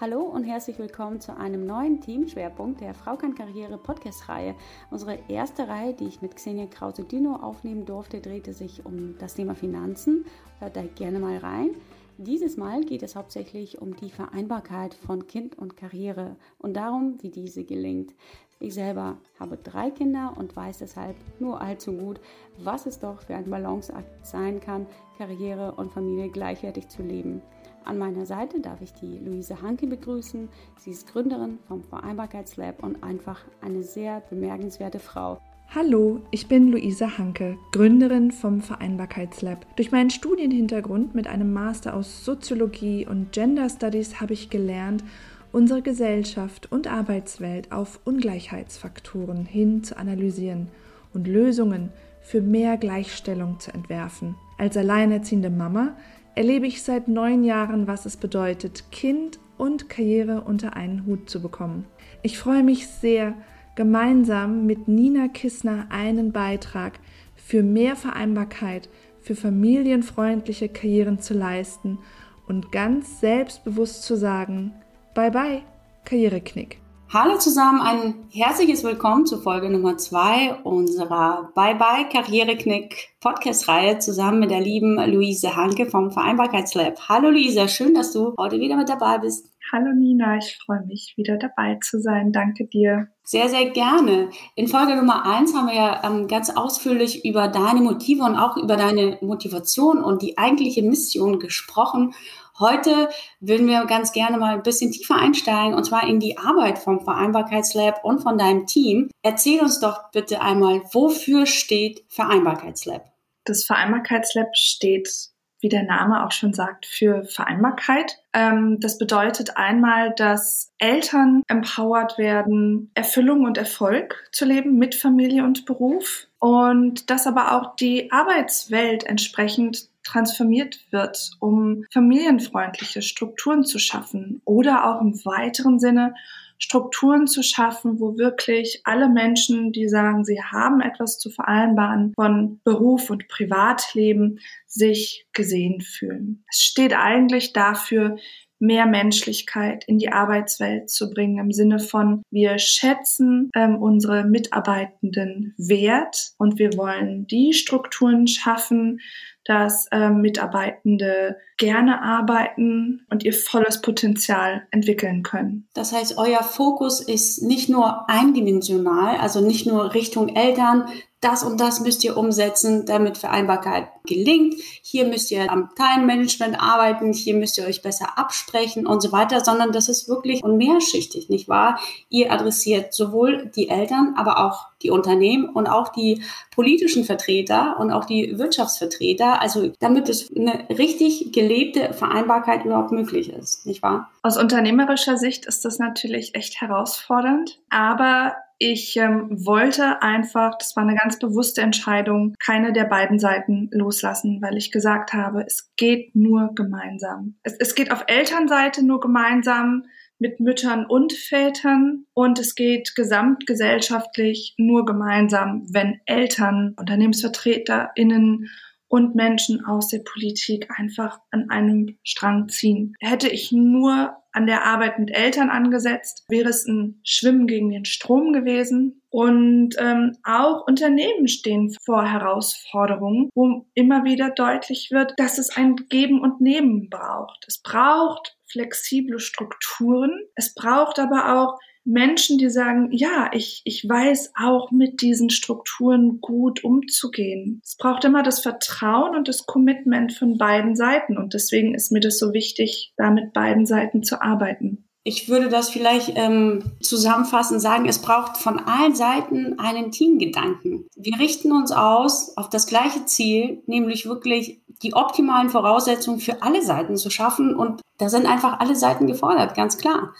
Hallo und herzlich willkommen zu einem neuen Teamschwerpunkt der Frau kann Karriere Podcast-Reihe. Unsere erste Reihe, die ich mit Xenia Krause-Dino aufnehmen durfte, drehte sich um das Thema Finanzen. Hört da gerne mal rein. Dieses Mal geht es hauptsächlich um die Vereinbarkeit von Kind und Karriere und darum, wie diese gelingt. Ich selber habe drei Kinder und weiß deshalb nur allzu gut, was es doch für ein Balanceakt sein kann, Karriere und Familie gleichwertig zu leben. An meiner Seite darf ich die Luise Hanke begrüßen. Sie ist Gründerin vom Vereinbarkeitslab und einfach eine sehr bemerkenswerte Frau. Hallo, ich bin Luise Hanke, Gründerin vom Vereinbarkeitslab. Durch meinen Studienhintergrund mit einem Master aus Soziologie und Gender Studies habe ich gelernt, unsere Gesellschaft und Arbeitswelt auf Ungleichheitsfaktoren hin zu analysieren und Lösungen für mehr Gleichstellung zu entwerfen. Als alleinerziehende Mama erlebe ich seit neun Jahren, was es bedeutet, Kind und Karriere unter einen Hut zu bekommen. Ich freue mich sehr, gemeinsam mit Nina Kissner einen Beitrag für mehr Vereinbarkeit, für familienfreundliche Karrieren zu leisten und ganz selbstbewusst zu sagen, bye bye, Karriereknick. Hallo zusammen, ein herzliches Willkommen zu Folge Nummer zwei unserer Bye Bye Karriereknick Podcast-Reihe zusammen mit der lieben Luise Hanke vom Vereinbarkeitslab. Hallo Luise, schön, dass du heute wieder mit dabei bist. Hallo Nina, ich freue mich, wieder dabei zu sein. Danke dir. Sehr, sehr gerne. In Folge Nummer eins haben wir ja ähm, ganz ausführlich über deine Motive und auch über deine Motivation und die eigentliche Mission gesprochen. Heute würden wir ganz gerne mal ein bisschen tiefer einsteigen und zwar in die Arbeit vom Vereinbarkeitslab und von deinem Team. Erzähl uns doch bitte einmal, wofür steht Vereinbarkeitslab? Das Vereinbarkeitslab steht wie der Name auch schon sagt, für Vereinbarkeit. Ähm, das bedeutet einmal, dass Eltern empowered werden, Erfüllung und Erfolg zu leben mit Familie und Beruf und dass aber auch die Arbeitswelt entsprechend transformiert wird, um familienfreundliche Strukturen zu schaffen oder auch im weiteren Sinne Strukturen zu schaffen, wo wirklich alle Menschen, die sagen, sie haben etwas zu vereinbaren von Beruf und Privatleben, sich gesehen fühlen. Es steht eigentlich dafür, mehr Menschlichkeit in die Arbeitswelt zu bringen, im Sinne von, wir schätzen ähm, unsere Mitarbeitenden wert und wir wollen die Strukturen schaffen, dass ähm, Mitarbeitende gerne arbeiten und ihr volles Potenzial entwickeln können. Das heißt, euer Fokus ist nicht nur eindimensional, also nicht nur Richtung Eltern, das und das müsst ihr umsetzen, damit Vereinbarkeit gelingt. Hier müsst ihr am Time-Management arbeiten, hier müsst ihr euch besser absprechen und so weiter, sondern das ist wirklich und mehrschichtig, nicht wahr? Ihr adressiert sowohl die Eltern, aber auch die Unternehmen und auch die politischen Vertreter und auch die Wirtschaftsvertreter, also damit es eine richtig gelebte Vereinbarkeit überhaupt möglich ist, nicht wahr? Aus unternehmerischer Sicht ist das natürlich echt herausfordernd, aber ich ähm, wollte einfach, das war eine ganz bewusste Entscheidung, keine der beiden Seiten loslassen, weil ich gesagt habe, es geht nur gemeinsam. Es, es geht auf Elternseite nur gemeinsam mit Müttern und Vätern und es geht gesamtgesellschaftlich nur gemeinsam, wenn Eltern, UnternehmensvertreterInnen und Menschen aus der Politik einfach an einem Strang ziehen. Hätte ich nur an der Arbeit mit Eltern angesetzt, wäre es ein Schwimmen gegen den Strom gewesen. Und ähm, auch Unternehmen stehen vor Herausforderungen, wo immer wieder deutlich wird, dass es ein Geben und Nehmen braucht. Es braucht flexible Strukturen. Es braucht aber auch Menschen, die sagen, ja, ich, ich weiß auch mit diesen Strukturen gut umzugehen. Es braucht immer das Vertrauen und das Commitment von beiden Seiten. Und deswegen ist mir das so wichtig, da mit beiden Seiten zu arbeiten. Ich würde das vielleicht ähm, zusammenfassend sagen, es braucht von allen Seiten einen Teamgedanken. Wir richten uns aus auf das gleiche Ziel, nämlich wirklich die optimalen Voraussetzungen für alle Seiten zu schaffen. Und da sind einfach alle Seiten gefordert, ganz klar.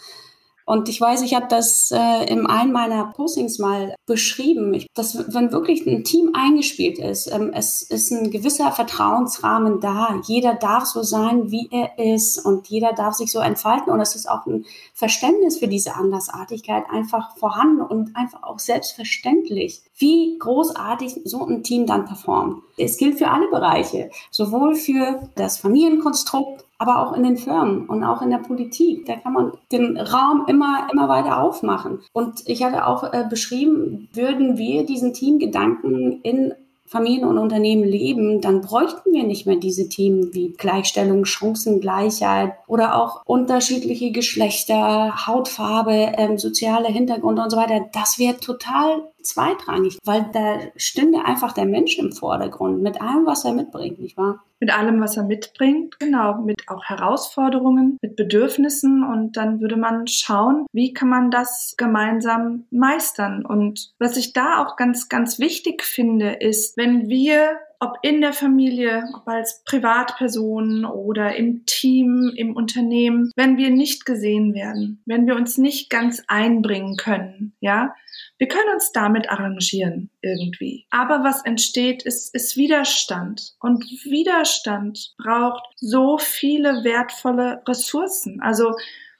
Und ich weiß, ich habe das äh, in einem meiner Postings mal beschrieben, ich, dass wenn wirklich ein Team eingespielt ist, ähm, es ist ein gewisser Vertrauensrahmen da. Jeder darf so sein, wie er ist und jeder darf sich so entfalten. Und es ist auch ein Verständnis für diese Andersartigkeit einfach vorhanden und einfach auch selbstverständlich, wie großartig so ein Team dann performt. Es gilt für alle Bereiche, sowohl für das Familienkonstrukt, aber auch in den Firmen und auch in der Politik. Da kann man den Raum immer, immer weiter aufmachen. Und ich hatte auch äh, beschrieben, würden wir diesen Teamgedanken in Familien und Unternehmen leben, dann bräuchten wir nicht mehr diese Themen wie Gleichstellung, Chancengleichheit oder auch unterschiedliche Geschlechter, Hautfarbe, ähm, soziale Hintergrund und so weiter. Das wäre total zweitrangig, weil da stünde einfach der Mensch im Vordergrund mit allem, was er mitbringt, nicht wahr? Mit allem, was er mitbringt, genau, mit auch Herausforderungen, mit Bedürfnissen und dann würde man schauen, wie kann man das gemeinsam meistern. Und was ich da auch ganz, ganz wichtig finde, ist, wenn wir ob in der Familie, ob als Privatperson oder im Team, im Unternehmen, wenn wir nicht gesehen werden, wenn wir uns nicht ganz einbringen können, ja, wir können uns damit arrangieren irgendwie. Aber was entsteht, ist, ist Widerstand. Und Widerstand braucht so viele wertvolle Ressourcen. Also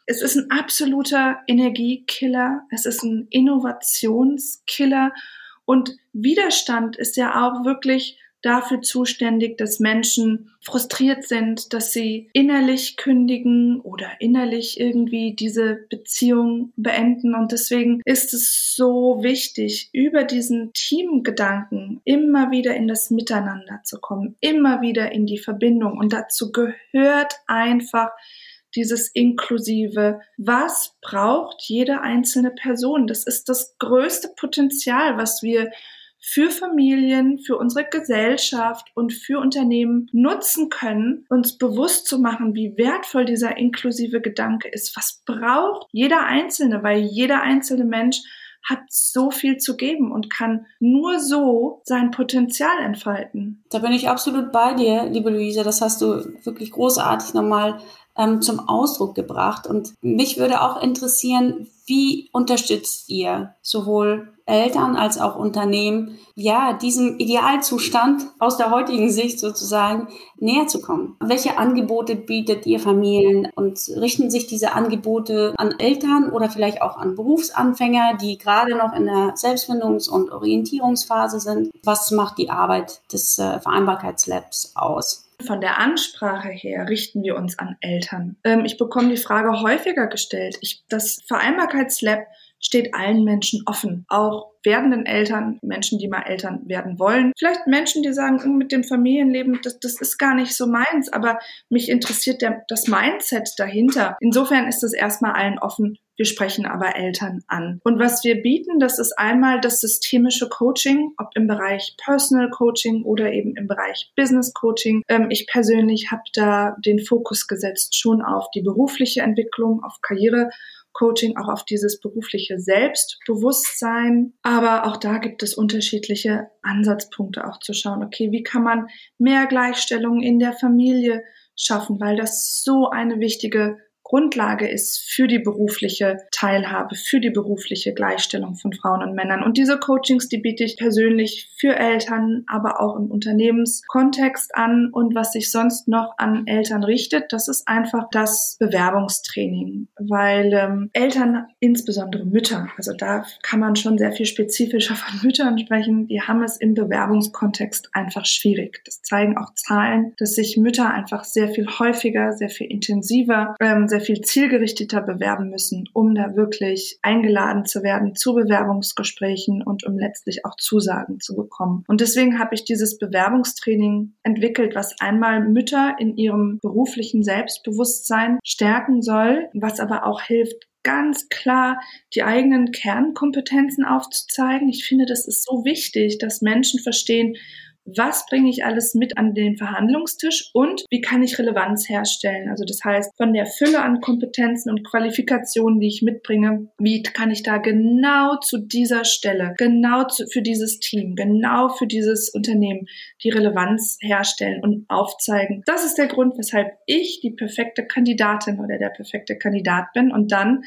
es ist ein absoluter Energiekiller, es ist ein Innovationskiller und Widerstand ist ja auch wirklich dafür zuständig, dass Menschen frustriert sind, dass sie innerlich kündigen oder innerlich irgendwie diese Beziehung beenden. Und deswegen ist es so wichtig, über diesen Teamgedanken immer wieder in das Miteinander zu kommen, immer wieder in die Verbindung. Und dazu gehört einfach dieses Inklusive. Was braucht jede einzelne Person? Das ist das größte Potenzial, was wir für Familien, für unsere Gesellschaft und für Unternehmen nutzen können, uns bewusst zu machen, wie wertvoll dieser inklusive Gedanke ist. Was braucht jeder Einzelne, weil jeder einzelne Mensch hat so viel zu geben und kann nur so sein Potenzial entfalten. Da bin ich absolut bei dir, liebe Luise. Das hast du wirklich großartig nochmal ähm, zum Ausdruck gebracht. Und mich würde auch interessieren, wie unterstützt ihr sowohl Eltern als auch Unternehmen, ja, diesem Idealzustand aus der heutigen Sicht sozusagen näher zu kommen? Welche Angebote bietet ihr Familien und richten sich diese Angebote an Eltern oder vielleicht auch an Berufsanfänger, die gerade noch in der Selbstfindungs- und Orientierungsphase sind? Was macht die Arbeit des äh, Vereinbarkeitslabs aus? Von der Ansprache her richten wir uns an Eltern. Ähm, ich bekomme die Frage häufiger gestellt. Ich, das Vereinbarkeitslab steht allen Menschen offen, auch werdenden Eltern, Menschen, die mal Eltern werden wollen, vielleicht Menschen, die sagen, hm, mit dem Familienleben, das, das ist gar nicht so meins, aber mich interessiert der, das Mindset dahinter. Insofern ist es erstmal allen offen. Wir sprechen aber Eltern an. Und was wir bieten, das ist einmal das systemische Coaching, ob im Bereich Personal Coaching oder eben im Bereich Business Coaching. Ähm, ich persönlich habe da den Fokus gesetzt schon auf die berufliche Entwicklung, auf Karriere Coaching auch auf dieses berufliche Selbstbewusstsein. Aber auch da gibt es unterschiedliche Ansatzpunkte auch zu schauen, okay, wie kann man mehr Gleichstellung in der Familie schaffen, weil das so eine wichtige Grundlage ist für die berufliche Teilhabe, für die berufliche Gleichstellung von Frauen und Männern. Und diese Coachings, die biete ich persönlich für Eltern, aber auch im Unternehmenskontext an. Und was sich sonst noch an Eltern richtet, das ist einfach das Bewerbungstraining, weil ähm, Eltern, insbesondere Mütter, also da kann man schon sehr viel spezifischer von Müttern sprechen, die haben es im Bewerbungskontext einfach schwierig. Das zeigen auch Zahlen, dass sich Mütter einfach sehr viel häufiger, sehr viel intensiver, ähm, sehr viel zielgerichteter bewerben müssen, um da wirklich eingeladen zu werden zu Bewerbungsgesprächen und um letztlich auch Zusagen zu bekommen. Und deswegen habe ich dieses Bewerbungstraining entwickelt, was einmal Mütter in ihrem beruflichen Selbstbewusstsein stärken soll, was aber auch hilft, ganz klar die eigenen Kernkompetenzen aufzuzeigen. Ich finde, das ist so wichtig, dass Menschen verstehen, was bringe ich alles mit an den Verhandlungstisch und wie kann ich Relevanz herstellen? Also das heißt, von der Fülle an Kompetenzen und Qualifikationen, die ich mitbringe, wie kann ich da genau zu dieser Stelle, genau zu, für dieses Team, genau für dieses Unternehmen die Relevanz herstellen und aufzeigen. Das ist der Grund, weshalb ich die perfekte Kandidatin oder der perfekte Kandidat bin. Und dann,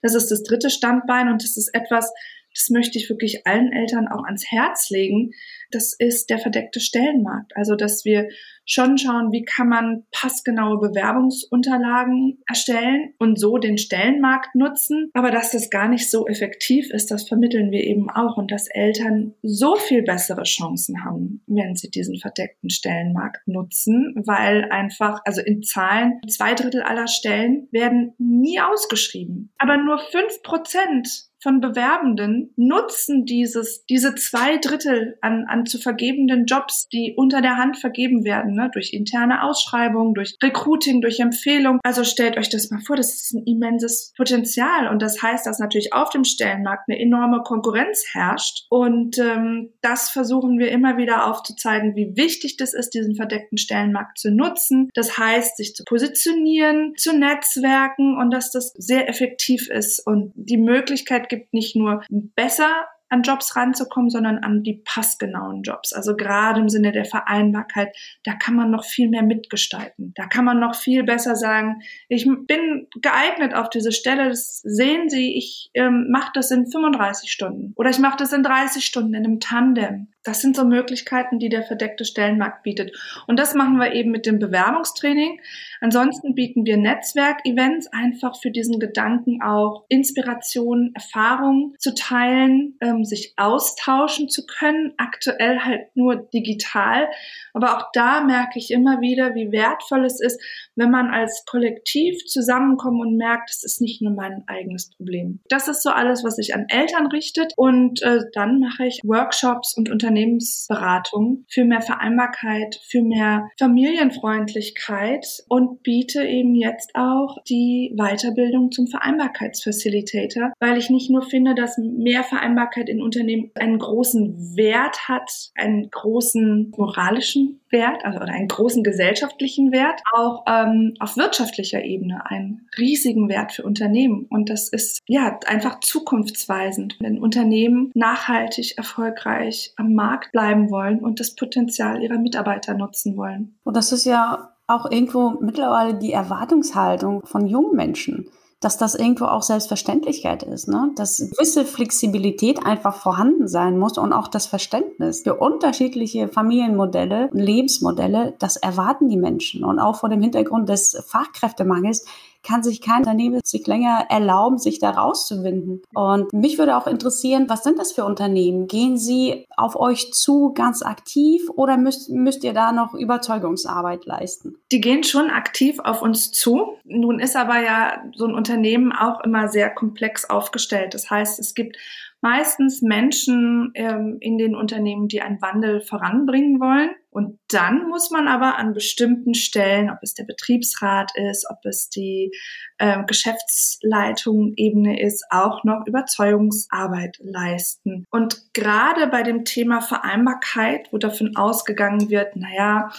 das ist das dritte Standbein und das ist etwas, das möchte ich wirklich allen Eltern auch ans Herz legen, das ist der verdeckte Stellenmarkt. Also, dass wir schon schauen, wie kann man passgenaue Bewerbungsunterlagen erstellen und so den Stellenmarkt nutzen. Aber dass das gar nicht so effektiv ist, das vermitteln wir eben auch und dass Eltern so viel bessere Chancen haben, wenn sie diesen verdeckten Stellenmarkt nutzen, weil einfach, also in Zahlen, zwei Drittel aller Stellen werden nie ausgeschrieben. Aber nur fünf Prozent von Bewerbenden nutzen dieses, diese zwei Drittel an, an zu vergebenden Jobs, die unter der Hand vergeben werden, ne? durch interne Ausschreibungen, durch Recruiting, durch Empfehlung. Also stellt euch das mal vor, das ist ein immenses Potenzial und das heißt, dass natürlich auf dem Stellenmarkt eine enorme Konkurrenz herrscht und ähm, das versuchen wir immer wieder aufzuzeigen, wie wichtig das ist, diesen verdeckten Stellenmarkt zu nutzen. Das heißt, sich zu positionieren, zu netzwerken und dass das sehr effektiv ist und die Möglichkeit gibt, nicht nur besser an Jobs ranzukommen, sondern an die passgenauen Jobs. Also gerade im Sinne der Vereinbarkeit, da kann man noch viel mehr mitgestalten. Da kann man noch viel besser sagen, ich bin geeignet auf diese Stelle, das sehen Sie, ich ähm, mache das in 35 Stunden oder ich mache das in 30 Stunden in einem Tandem. Das sind so Möglichkeiten, die der verdeckte Stellenmarkt bietet. Und das machen wir eben mit dem Bewerbungstraining. Ansonsten bieten wir Netzwerkevents einfach für diesen Gedanken auch Inspiration, Erfahrung zu teilen, ähm, sich austauschen zu können. Aktuell halt nur digital. Aber auch da merke ich immer wieder, wie wertvoll es ist, wenn man als Kollektiv zusammenkommt und merkt, es ist nicht nur mein eigenes Problem. Das ist so alles, was sich an Eltern richtet. Und äh, dann mache ich Workshops und Unternehmensberatung für mehr Vereinbarkeit, für mehr Familienfreundlichkeit und biete eben jetzt auch die Weiterbildung zum Vereinbarkeitsfacilitator, weil ich nicht nur finde, dass mehr Vereinbarkeit in Unternehmen einen großen Wert hat, einen großen moralischen Wert, also oder einen großen gesellschaftlichen Wert, auch ähm, auf wirtschaftlicher Ebene einen riesigen Wert für Unternehmen. Und das ist ja einfach zukunftsweisend, wenn Unternehmen nachhaltig erfolgreich am Markt bleiben wollen und das Potenzial ihrer Mitarbeiter nutzen wollen. Und das ist ja auch irgendwo mittlerweile die Erwartungshaltung von jungen Menschen dass das irgendwo auch Selbstverständlichkeit ist, ne? dass gewisse Flexibilität einfach vorhanden sein muss und auch das Verständnis für unterschiedliche Familienmodelle und Lebensmodelle, das erwarten die Menschen. Und auch vor dem Hintergrund des Fachkräftemangels kann sich kein Unternehmen sich länger erlauben, sich da rauszuwinden. Und mich würde auch interessieren, was sind das für Unternehmen? Gehen sie auf euch zu ganz aktiv oder müsst, müsst ihr da noch Überzeugungsarbeit leisten? Die gehen schon aktiv auf uns zu. Nun ist aber ja so ein Unternehmen auch immer sehr komplex aufgestellt. Das heißt, es gibt meistens Menschen ähm, in den Unternehmen, die einen Wandel voranbringen wollen. Und dann muss man aber an bestimmten Stellen, ob es der Betriebsrat ist, ob es die äh, Geschäftsleitung Ebene ist, auch noch Überzeugungsarbeit leisten. Und gerade bei dem Thema Vereinbarkeit, wo davon ausgegangen wird, naja,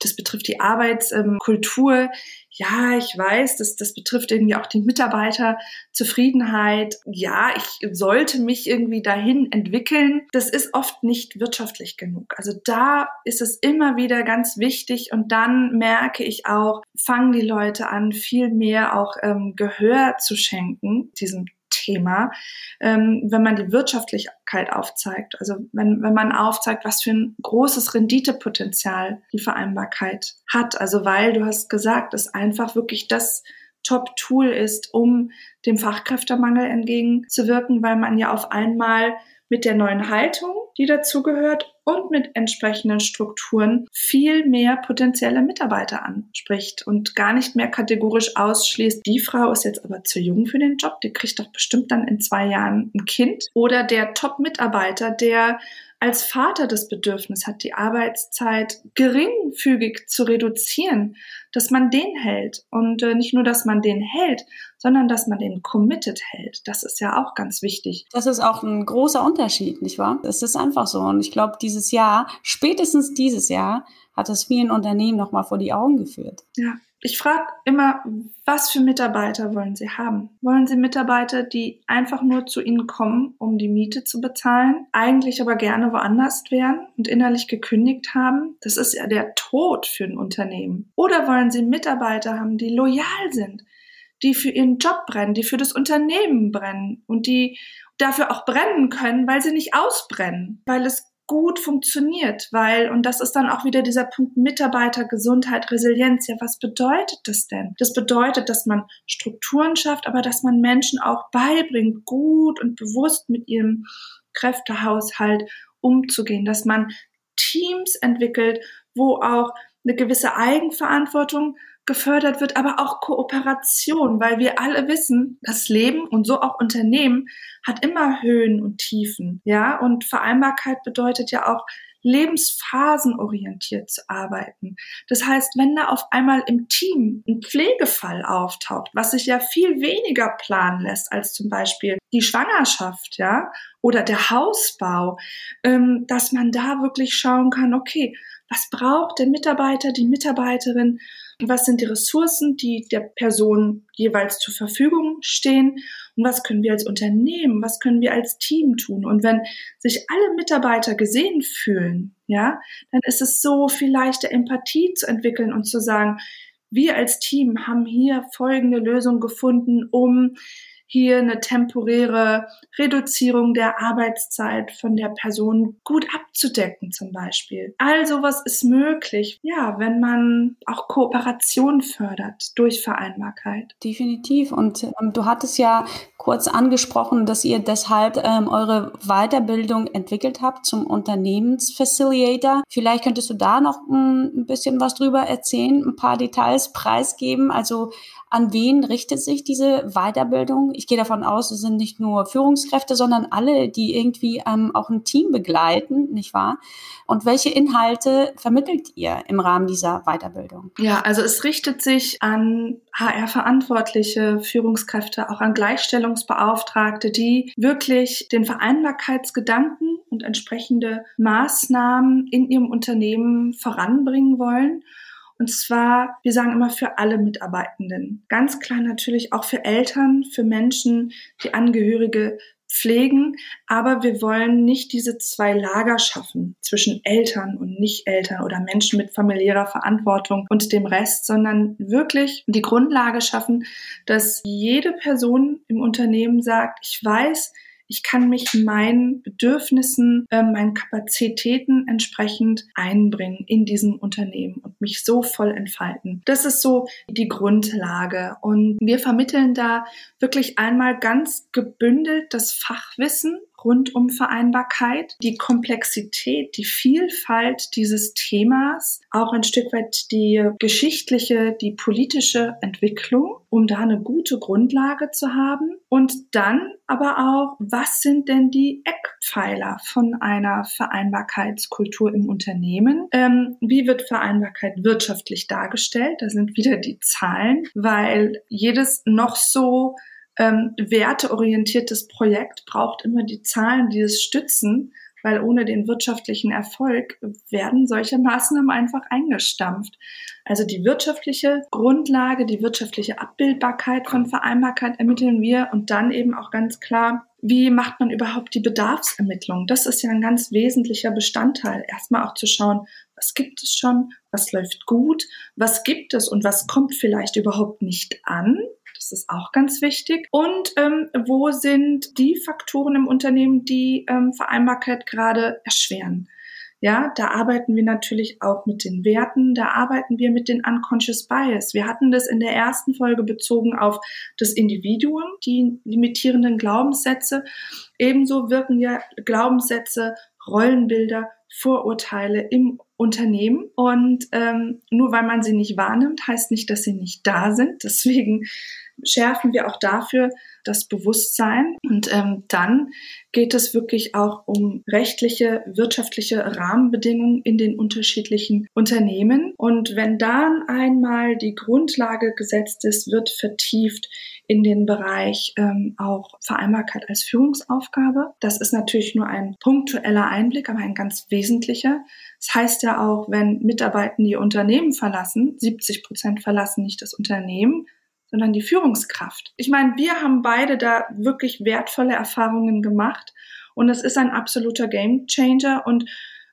das betrifft die Arbeitskultur. Ja, ich weiß, das, das betrifft irgendwie auch die Mitarbeiterzufriedenheit. Ja, ich sollte mich irgendwie dahin entwickeln. Das ist oft nicht wirtschaftlich genug. Also da ist es immer wieder ganz wichtig und dann merke ich auch, fangen die Leute an, viel mehr auch ähm, Gehör zu schenken, diesem Thema, ähm, wenn man die Wirtschaftlichkeit aufzeigt. Also wenn, wenn man aufzeigt, was für ein großes Renditepotenzial die Vereinbarkeit hat. Also weil du hast gesagt, es einfach wirklich das Top-Tool ist, um dem Fachkräftemangel entgegenzuwirken, weil man ja auf einmal mit der neuen Haltung, die dazugehört und mit entsprechenden Strukturen viel mehr potenzielle Mitarbeiter anspricht und gar nicht mehr kategorisch ausschließt, die Frau ist jetzt aber zu jung für den Job, die kriegt doch bestimmt dann in zwei Jahren ein Kind. Oder der Top-Mitarbeiter, der als Vater das Bedürfnis hat, die Arbeitszeit geringfügig zu reduzieren, dass man den hält. Und äh, nicht nur, dass man den hält, sondern dass man den committed hält. Das ist ja auch ganz wichtig. Das ist auch ein großer Unterschied, nicht wahr? Es ist einfach so. Und ich glaube, dieses Jahr, spätestens dieses Jahr, hat es vielen Unternehmen nochmal vor die Augen geführt. Ja, ich frage immer, was für Mitarbeiter wollen Sie haben? Wollen Sie Mitarbeiter, die einfach nur zu Ihnen kommen, um die Miete zu bezahlen, eigentlich aber gerne woanders wären und innerlich gekündigt haben? Das ist ja der Tod für ein Unternehmen. Oder wollen Sie Mitarbeiter haben, die loyal sind, die für ihren Job brennen, die für das Unternehmen brennen und die dafür auch brennen können, weil sie nicht ausbrennen, weil es gut funktioniert, weil, und das ist dann auch wieder dieser Punkt Mitarbeitergesundheit, Resilienz. Ja, was bedeutet das denn? Das bedeutet, dass man Strukturen schafft, aber dass man Menschen auch beibringt, gut und bewusst mit ihrem Kräftehaushalt umzugehen, dass man Teams entwickelt, wo auch eine gewisse Eigenverantwortung gefördert wird, aber auch Kooperation, weil wir alle wissen, das Leben und so auch Unternehmen hat immer Höhen und Tiefen, ja, und Vereinbarkeit bedeutet ja auch lebensphasenorientiert zu arbeiten. Das heißt, wenn da auf einmal im Team ein Pflegefall auftaucht, was sich ja viel weniger planen lässt als zum Beispiel die Schwangerschaft, ja, oder der Hausbau, ähm, dass man da wirklich schauen kann, okay, was braucht der Mitarbeiter, die Mitarbeiterin, was sind die Ressourcen, die der Person jeweils zur Verfügung stehen und was können wir als Unternehmen, was können wir als Team tun. Und wenn sich alle Mitarbeiter gesehen fühlen, ja, dann ist es so viel leichter, Empathie zu entwickeln und zu sagen, wir als Team haben hier folgende Lösung gefunden, um hier eine temporäre Reduzierung der Arbeitszeit von der Person gut abzudecken zum Beispiel. All sowas ist möglich, ja, wenn man auch Kooperation fördert durch Vereinbarkeit. Definitiv. Und ähm, du hattest ja kurz angesprochen, dass ihr deshalb ähm, eure Weiterbildung entwickelt habt zum Unternehmensfacilitator. Vielleicht könntest du da noch ein, ein bisschen was drüber erzählen, ein paar Details preisgeben. Also an wen richtet sich diese Weiterbildung? Ich gehe davon aus, es sind nicht nur Führungskräfte, sondern alle, die irgendwie ähm, auch ein Team begleiten, nicht wahr? Und welche Inhalte vermittelt ihr im Rahmen dieser Weiterbildung? Ja, also es richtet sich an HR-Verantwortliche, Führungskräfte, auch an Gleichstellungsbeauftragte, die wirklich den Vereinbarkeitsgedanken und entsprechende Maßnahmen in ihrem Unternehmen voranbringen wollen und zwar, wir sagen immer für alle Mitarbeitenden. Ganz klar natürlich auch für Eltern, für Menschen, die Angehörige pflegen, aber wir wollen nicht diese zwei Lager schaffen zwischen Eltern und Nicht-Eltern oder Menschen mit familiärer Verantwortung und dem Rest, sondern wirklich die Grundlage schaffen, dass jede Person im Unternehmen sagt, ich weiß, ich kann mich meinen Bedürfnissen, äh, meinen Kapazitäten entsprechend einbringen in diesem Unternehmen und mich so voll entfalten. Das ist so die Grundlage. Und wir vermitteln da wirklich einmal ganz gebündelt das Fachwissen rund um Vereinbarkeit, die Komplexität, die Vielfalt dieses Themas, auch ein Stück weit die geschichtliche, die politische Entwicklung, um da eine gute Grundlage zu haben. Und dann aber auch, was sind denn die Eckpfeiler von einer Vereinbarkeitskultur im Unternehmen? Ähm, wie wird Vereinbarkeit wirtschaftlich dargestellt? Da sind wieder die Zahlen, weil jedes noch so ähm, werteorientiertes Projekt braucht immer die Zahlen, die es stützen, weil ohne den wirtschaftlichen Erfolg werden solche Maßnahmen einfach eingestampft. Also die wirtschaftliche Grundlage, die wirtschaftliche Abbildbarkeit von Vereinbarkeit ermitteln wir und dann eben auch ganz klar, wie macht man überhaupt die Bedarfsermittlung? Das ist ja ein ganz wesentlicher Bestandteil. Erstmal auch zu schauen, was gibt es schon, was läuft gut, was gibt es und was kommt vielleicht überhaupt nicht an das ist auch ganz wichtig. Und ähm, wo sind die Faktoren im Unternehmen, die ähm, Vereinbarkeit gerade erschweren? Ja, da arbeiten wir natürlich auch mit den Werten, da arbeiten wir mit den Unconscious Bias. Wir hatten das in der ersten Folge bezogen auf das Individuum, die limitierenden Glaubenssätze. Ebenso wirken ja Glaubenssätze, Rollenbilder, Vorurteile im Unternehmen. Und ähm, nur weil man sie nicht wahrnimmt, heißt nicht, dass sie nicht da sind. Deswegen schärfen wir auch dafür das Bewusstsein. Und ähm, dann geht es wirklich auch um rechtliche, wirtschaftliche Rahmenbedingungen in den unterschiedlichen Unternehmen. Und wenn dann einmal die Grundlage gesetzt ist, wird vertieft in den Bereich ähm, auch Vereinbarkeit als Führungsaufgabe. Das ist natürlich nur ein punktueller Einblick, aber ein ganz wesentlicher. Das heißt ja auch, wenn Mitarbeitende ihr Unternehmen verlassen, 70 Prozent verlassen nicht das Unternehmen, sondern die Führungskraft. Ich meine, wir haben beide da wirklich wertvolle Erfahrungen gemacht und es ist ein absoluter Game Changer und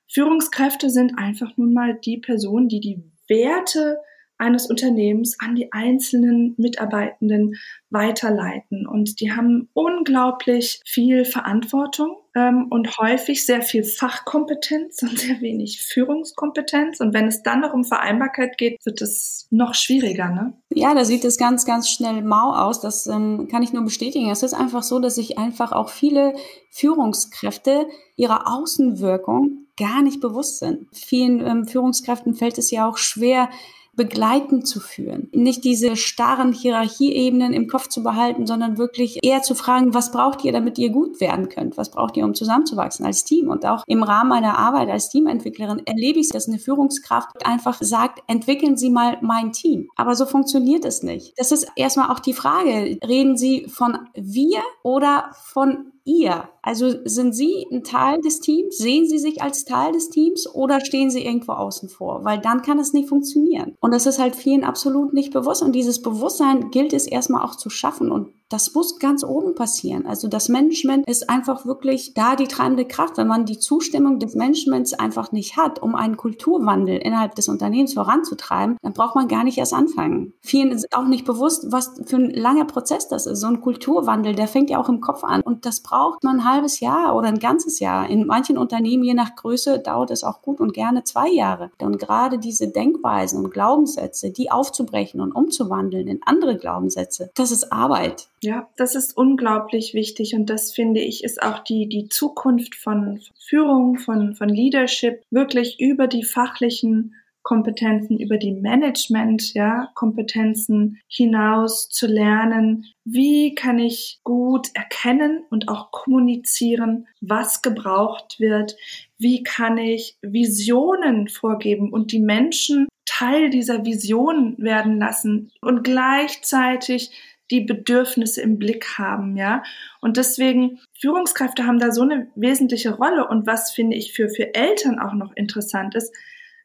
Führungskräfte sind einfach nun mal die Personen, die die Werte eines Unternehmens an die einzelnen Mitarbeitenden weiterleiten. Und die haben unglaublich viel Verantwortung ähm, und häufig sehr viel Fachkompetenz und sehr wenig Führungskompetenz. Und wenn es dann noch um Vereinbarkeit geht, wird es noch schwieriger. Ne? Ja, da sieht es ganz, ganz schnell mau aus. Das ähm, kann ich nur bestätigen. Es ist einfach so, dass sich einfach auch viele Führungskräfte ihrer Außenwirkung gar nicht bewusst sind. Vielen ähm, Führungskräften fällt es ja auch schwer, begleitend zu führen. Nicht diese starren Hierarchieebenen im Kopf zu behalten, sondern wirklich eher zu fragen, was braucht ihr, damit ihr gut werden könnt? Was braucht ihr, um zusammenzuwachsen als Team? Und auch im Rahmen meiner Arbeit als Teamentwicklerin erlebe ich, dass eine Führungskraft einfach sagt, entwickeln Sie mal mein Team. Aber so funktioniert es nicht. Das ist erstmal auch die Frage, reden Sie von wir oder von ihr? Also sind Sie ein Teil des Teams? Sehen Sie sich als Teil des Teams oder stehen Sie irgendwo außen vor? Weil dann kann es nicht funktionieren. Und das ist halt vielen absolut nicht bewusst. Und dieses Bewusstsein gilt es erstmal auch zu schaffen. Und das muss ganz oben passieren. Also das Management ist einfach wirklich da die treibende Kraft. Wenn man die Zustimmung des Managements einfach nicht hat, um einen Kulturwandel innerhalb des Unternehmens voranzutreiben, dann braucht man gar nicht erst anfangen. Vielen ist auch nicht bewusst, was für ein langer Prozess das ist. So ein Kulturwandel, der fängt ja auch im Kopf an. Und das braucht man ein halbes Jahr oder ein ganzes Jahr. In manchen Unternehmen, je nach Größe, dauert es auch gut und gerne zwei Jahre. Und gerade diese Denkweisen und Glaubenssätze, die aufzubrechen und umzuwandeln in andere Glaubenssätze, das ist Arbeit. Ja, das ist unglaublich wichtig und das finde ich ist auch die, die Zukunft von Führung, von, von Leadership, wirklich über die fachlichen Kompetenzen, über die Management, ja, Kompetenzen hinaus zu lernen. Wie kann ich gut erkennen und auch kommunizieren, was gebraucht wird? Wie kann ich Visionen vorgeben und die Menschen Teil dieser Vision werden lassen und gleichzeitig die Bedürfnisse im Blick haben, ja. Und deswegen, Führungskräfte haben da so eine wesentliche Rolle. Und was finde ich für, für Eltern auch noch interessant ist,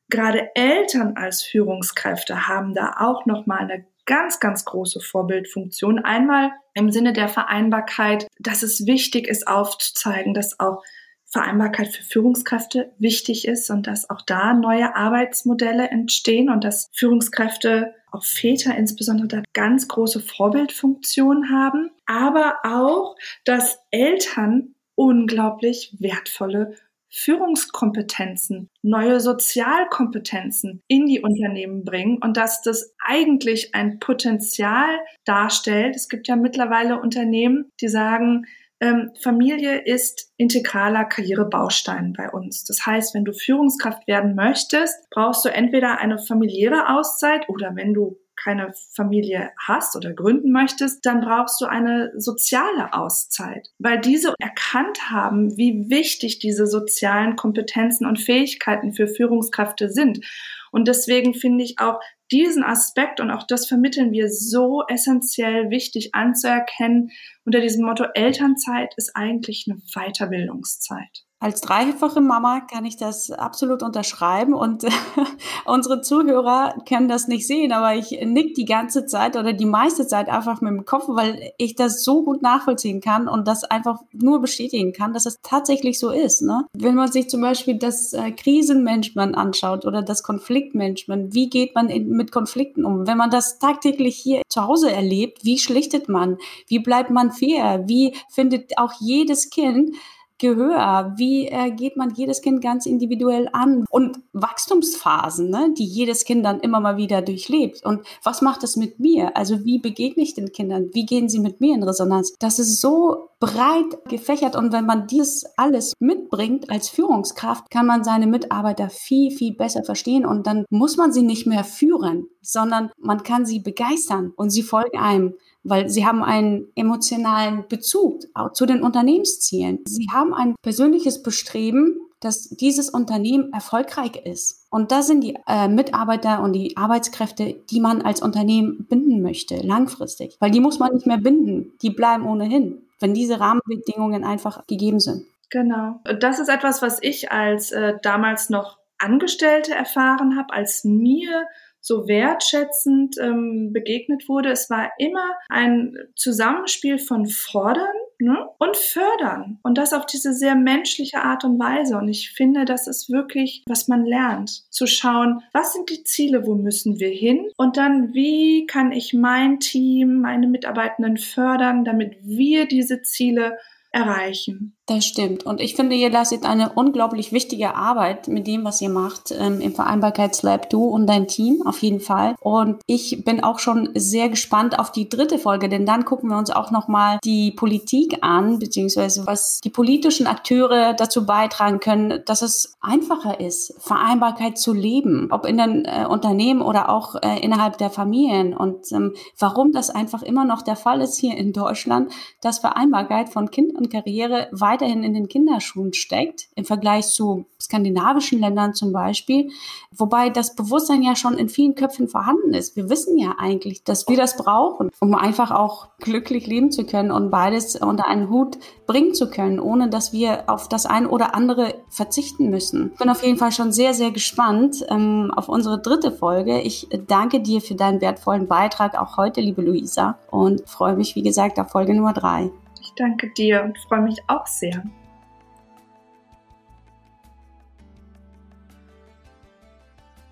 gerade Eltern als Führungskräfte haben da auch nochmal eine ganz, ganz große Vorbildfunktion. Einmal im Sinne der Vereinbarkeit, dass es wichtig ist aufzuzeigen, dass auch Vereinbarkeit für Führungskräfte wichtig ist und dass auch da neue Arbeitsmodelle entstehen und dass Führungskräfte, auch Väter insbesondere, da ganz große Vorbildfunktion haben, aber auch, dass Eltern unglaublich wertvolle Führungskompetenzen, neue Sozialkompetenzen in die Unternehmen bringen und dass das eigentlich ein Potenzial darstellt. Es gibt ja mittlerweile Unternehmen, die sagen, ähm, Familie ist integraler Karrierebaustein bei uns. Das heißt, wenn du Führungskraft werden möchtest, brauchst du entweder eine familiäre Auszeit oder wenn du keine Familie hast oder gründen möchtest, dann brauchst du eine soziale Auszeit, weil diese erkannt haben, wie wichtig diese sozialen Kompetenzen und Fähigkeiten für Führungskräfte sind. Und deswegen finde ich auch diesen Aspekt, und auch das vermitteln wir so essentiell wichtig anzuerkennen, unter diesem Motto Elternzeit ist eigentlich eine Weiterbildungszeit. Als dreifache Mama kann ich das absolut unterschreiben und unsere Zuhörer können das nicht sehen, aber ich nick die ganze Zeit oder die meiste Zeit einfach mit dem Kopf, weil ich das so gut nachvollziehen kann und das einfach nur bestätigen kann, dass es tatsächlich so ist. Ne? Wenn man sich zum Beispiel das äh, Krisenmanagement anschaut oder das Konfliktmanagement, wie geht man in, mit Konflikten um? Wenn man das tagtäglich hier zu Hause erlebt, wie schlichtet man? Wie bleibt man fair? Wie findet auch jedes Kind Gehör? Wie äh, geht man jedes Kind ganz individuell an? Und Wachstumsphasen, ne, die jedes Kind dann immer mal wieder durchlebt. Und was macht das mit mir? Also wie begegne ich den Kindern? Wie gehen sie mit mir in Resonanz? Das ist so breit gefächert und wenn man dies alles mitbringt als Führungskraft, kann man seine Mitarbeiter viel, viel besser verstehen und dann muss man sie nicht mehr führen, sondern man kann sie begeistern und sie folgen einem weil sie haben einen emotionalen Bezug zu den Unternehmenszielen. Sie haben ein persönliches Bestreben, dass dieses Unternehmen erfolgreich ist. Und da sind die äh, Mitarbeiter und die Arbeitskräfte, die man als Unternehmen binden möchte, langfristig. Weil die muss man nicht mehr binden, die bleiben ohnehin, wenn diese Rahmenbedingungen einfach gegeben sind. Genau. Das ist etwas, was ich als äh, damals noch Angestellte erfahren habe, als mir so wertschätzend ähm, begegnet wurde. Es war immer ein Zusammenspiel von Fordern ne? und fördern. Und das auf diese sehr menschliche Art und Weise. Und ich finde, das ist wirklich, was man lernt. Zu schauen, was sind die Ziele, wo müssen wir hin? Und dann, wie kann ich mein Team, meine Mitarbeitenden fördern, damit wir diese Ziele erreichen. Das stimmt. Und ich finde, ihr leistet eine unglaublich wichtige Arbeit mit dem, was ihr macht ähm, im Vereinbarkeitslab, du und dein Team auf jeden Fall. Und ich bin auch schon sehr gespannt auf die dritte Folge, denn dann gucken wir uns auch nochmal die Politik an, beziehungsweise was die politischen Akteure dazu beitragen können, dass es einfacher ist, Vereinbarkeit zu leben, ob in den äh, Unternehmen oder auch äh, innerhalb der Familien. Und ähm, warum das einfach immer noch der Fall ist hier in Deutschland, dass Vereinbarkeit von Kind und Karriere weiter weiterhin in den Kinderschuhen steckt, im Vergleich zu skandinavischen Ländern zum Beispiel, wobei das Bewusstsein ja schon in vielen Köpfen vorhanden ist. Wir wissen ja eigentlich, dass wir das brauchen, um einfach auch glücklich leben zu können und beides unter einen Hut bringen zu können, ohne dass wir auf das ein oder andere verzichten müssen. Ich bin auf jeden Fall schon sehr, sehr gespannt ähm, auf unsere dritte Folge. Ich danke dir für deinen wertvollen Beitrag auch heute, liebe Luisa, und freue mich, wie gesagt, auf Folge Nummer drei. Danke dir und freue mich auch sehr.